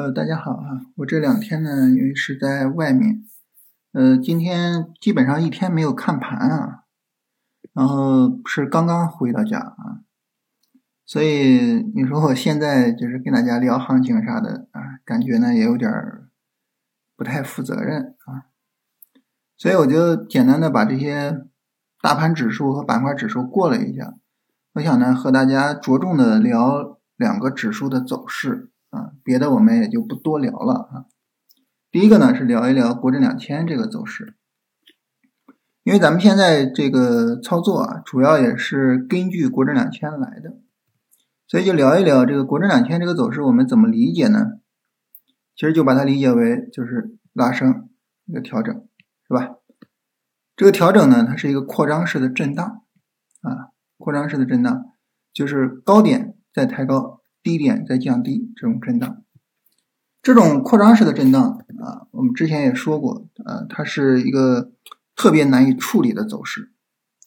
呃，大家好啊！我这两天呢，因为是在外面，呃，今天基本上一天没有看盘啊，然后是刚刚回到家啊，所以你说我现在就是跟大家聊行情啥的啊，感觉呢也有点不太负责任啊，所以我就简单的把这些大盘指数和板块指数过了一下，我想呢和大家着重的聊两个指数的走势。啊，别的我们也就不多聊了啊。第一个呢是聊一聊国证两千这个走势，因为咱们现在这个操作啊，主要也是根据国证两千来的，所以就聊一聊这个国证两千这个走势，我们怎么理解呢？其实就把它理解为就是拉升一个调整，是吧？这个调整呢，它是一个扩张式的震荡啊，扩张式的震荡就是高点在抬高。低点在降低，这种震荡，这种扩张式的震荡啊，我们之前也说过，啊，它是一个特别难以处理的走势。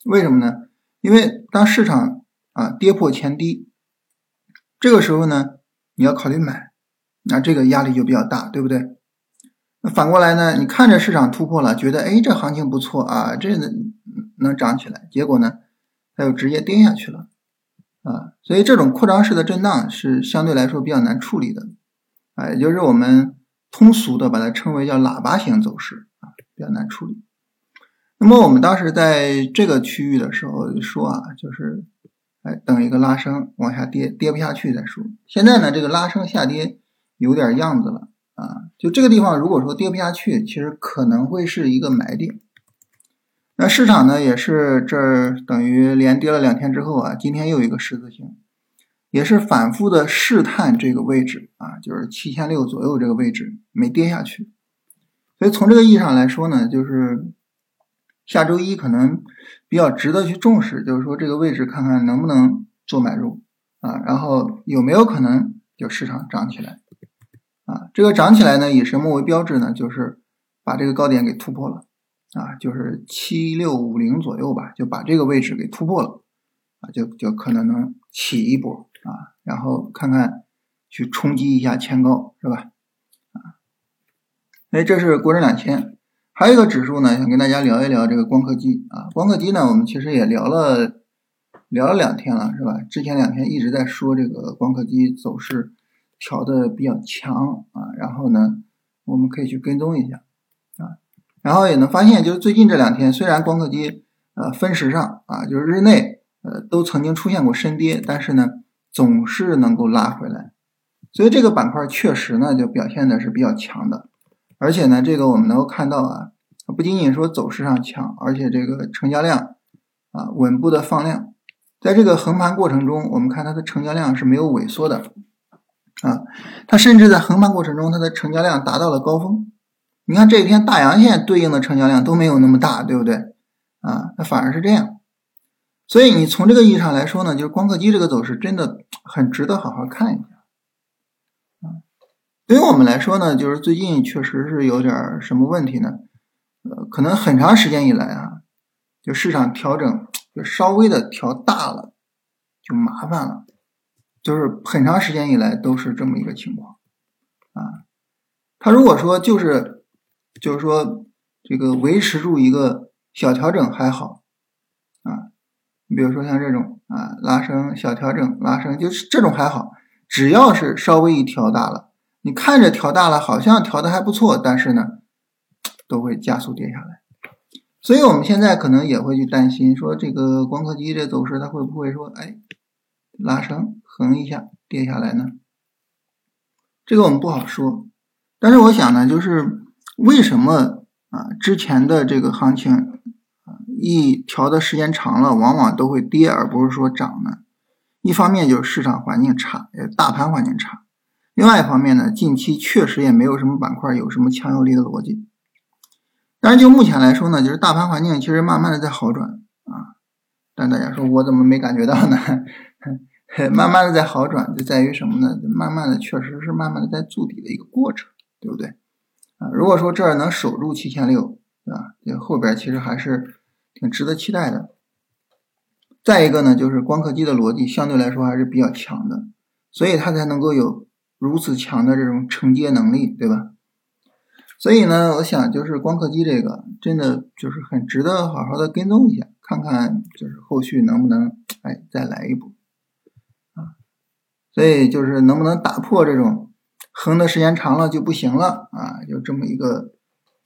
为什么呢？因为当市场啊跌破前低，这个时候呢，你要考虑买，那这个压力就比较大，对不对？那反过来呢，你看着市场突破了，觉得哎这行情不错啊，这能能涨起来，结果呢，它又直接跌下去了。啊，所以这种扩张式的震荡是相对来说比较难处理的，啊，也就是我们通俗的把它称为叫喇叭型走势啊，比较难处理。那么我们当时在这个区域的时候说啊，就是，哎，等一个拉升往下跌，跌不下去再说。现在呢，这个拉升下跌有点样子了啊，就这个地方如果说跌不下去，其实可能会是一个买点。那市场呢，也是这儿等于连跌了两天之后啊，今天又一个十字星，也是反复的试探这个位置啊，就是七千六左右这个位置没跌下去，所以从这个意义上来说呢，就是下周一可能比较值得去重视，就是说这个位置看看能不能做买入啊，然后有没有可能就市场涨起来啊，这个涨起来呢以什么为标志呢？就是把这个高点给突破了。啊，就是七六五零左右吧，就把这个位置给突破了，啊，就就可能能起一波啊，然后看看去冲击一下前高，是吧？啊，哎，这是国证两千，还有一个指数呢，想跟大家聊一聊这个光刻机啊，光刻机呢，我们其实也聊了聊了两天了，是吧？之前两天一直在说这个光刻机走势调的比较强啊，然后呢，我们可以去跟踪一下啊。然后也能发现，就是最近这两天，虽然光刻机呃分时上啊，就是日内呃都曾经出现过深跌，但是呢总是能够拉回来，所以这个板块确实呢就表现的是比较强的，而且呢这个我们能够看到啊，不仅仅说走势上强，而且这个成交量啊稳步的放量，在这个横盘过程中，我们看它的成交量是没有萎缩的啊，它甚至在横盘过程中，它的成交量达到了高峰。你看这一天大阳线对应的成交量都没有那么大，对不对？啊，那反而是这样。所以你从这个意义上来说呢，就是光刻机这个走势真的很值得好好看一下。啊，对于我们来说呢，就是最近确实是有点什么问题呢？呃，可能很长时间以来啊，就市场调整就稍微的调大了，就麻烦了。就是很长时间以来都是这么一个情况。啊，他如果说就是。就是说，这个维持住一个小调整还好啊，你比如说像这种啊拉升小调整拉升，就是这种还好，只要是稍微一调大了，你看着调大了，好像调的还不错，但是呢，都会加速跌下来。所以我们现在可能也会去担心，说这个光刻机这走势它会不会说，哎，拉升横一下跌下来呢？这个我们不好说，但是我想呢，就是。为什么啊？之前的这个行情，一调的时间长了，往往都会跌，而不是说涨呢？一方面就是市场环境差，呃大盘环境差；另外一方面呢，近期确实也没有什么板块有什么强有力的逻辑。但是就目前来说呢，就是大盘环境其实慢慢的在好转啊。但大家说我怎么没感觉到呢？慢慢的在好转，就在于什么呢？慢慢的确实是慢慢的在筑底的一个过程，对不对？如果说这儿能守住七千六，对吧？这后边其实还是挺值得期待的。再一个呢，就是光刻机的逻辑相对来说还是比较强的，所以它才能够有如此强的这种承接能力，对吧？所以呢，我想就是光刻机这个真的就是很值得好好的跟踪一下，看看就是后续能不能哎再来一步啊。所以就是能不能打破这种横的时间长了就不行了啊？有这么一个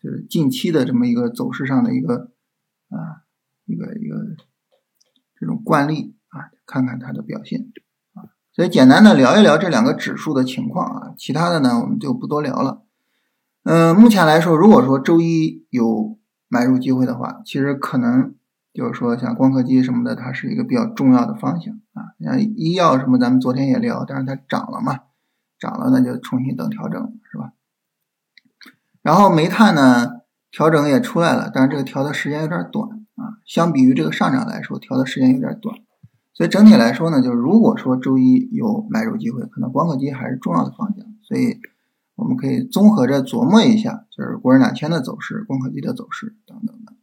就是近期的这么一个走势上的一个啊一个一个这种惯例啊，看看它的表现啊。所以简单的聊一聊这两个指数的情况啊，其他的呢我们就不多聊了。嗯，目前来说，如果说周一有买入机会的话，其实可能就是说像光刻机什么的，它是一个比较重要的方向啊。像医药什么，咱们昨天也聊，但是它涨了嘛，涨了那就重新等调整是吧？然后煤炭呢，调整也出来了，但是这个调的时间有点短啊，相比于这个上涨来说，调的时间有点短。所以整体来说呢，就是如果说周一有买入机会，可能光刻机还是重要的方向，所以。我们可以综合着琢磨一下，就是国人两千的走势、光刻机的走势等等的。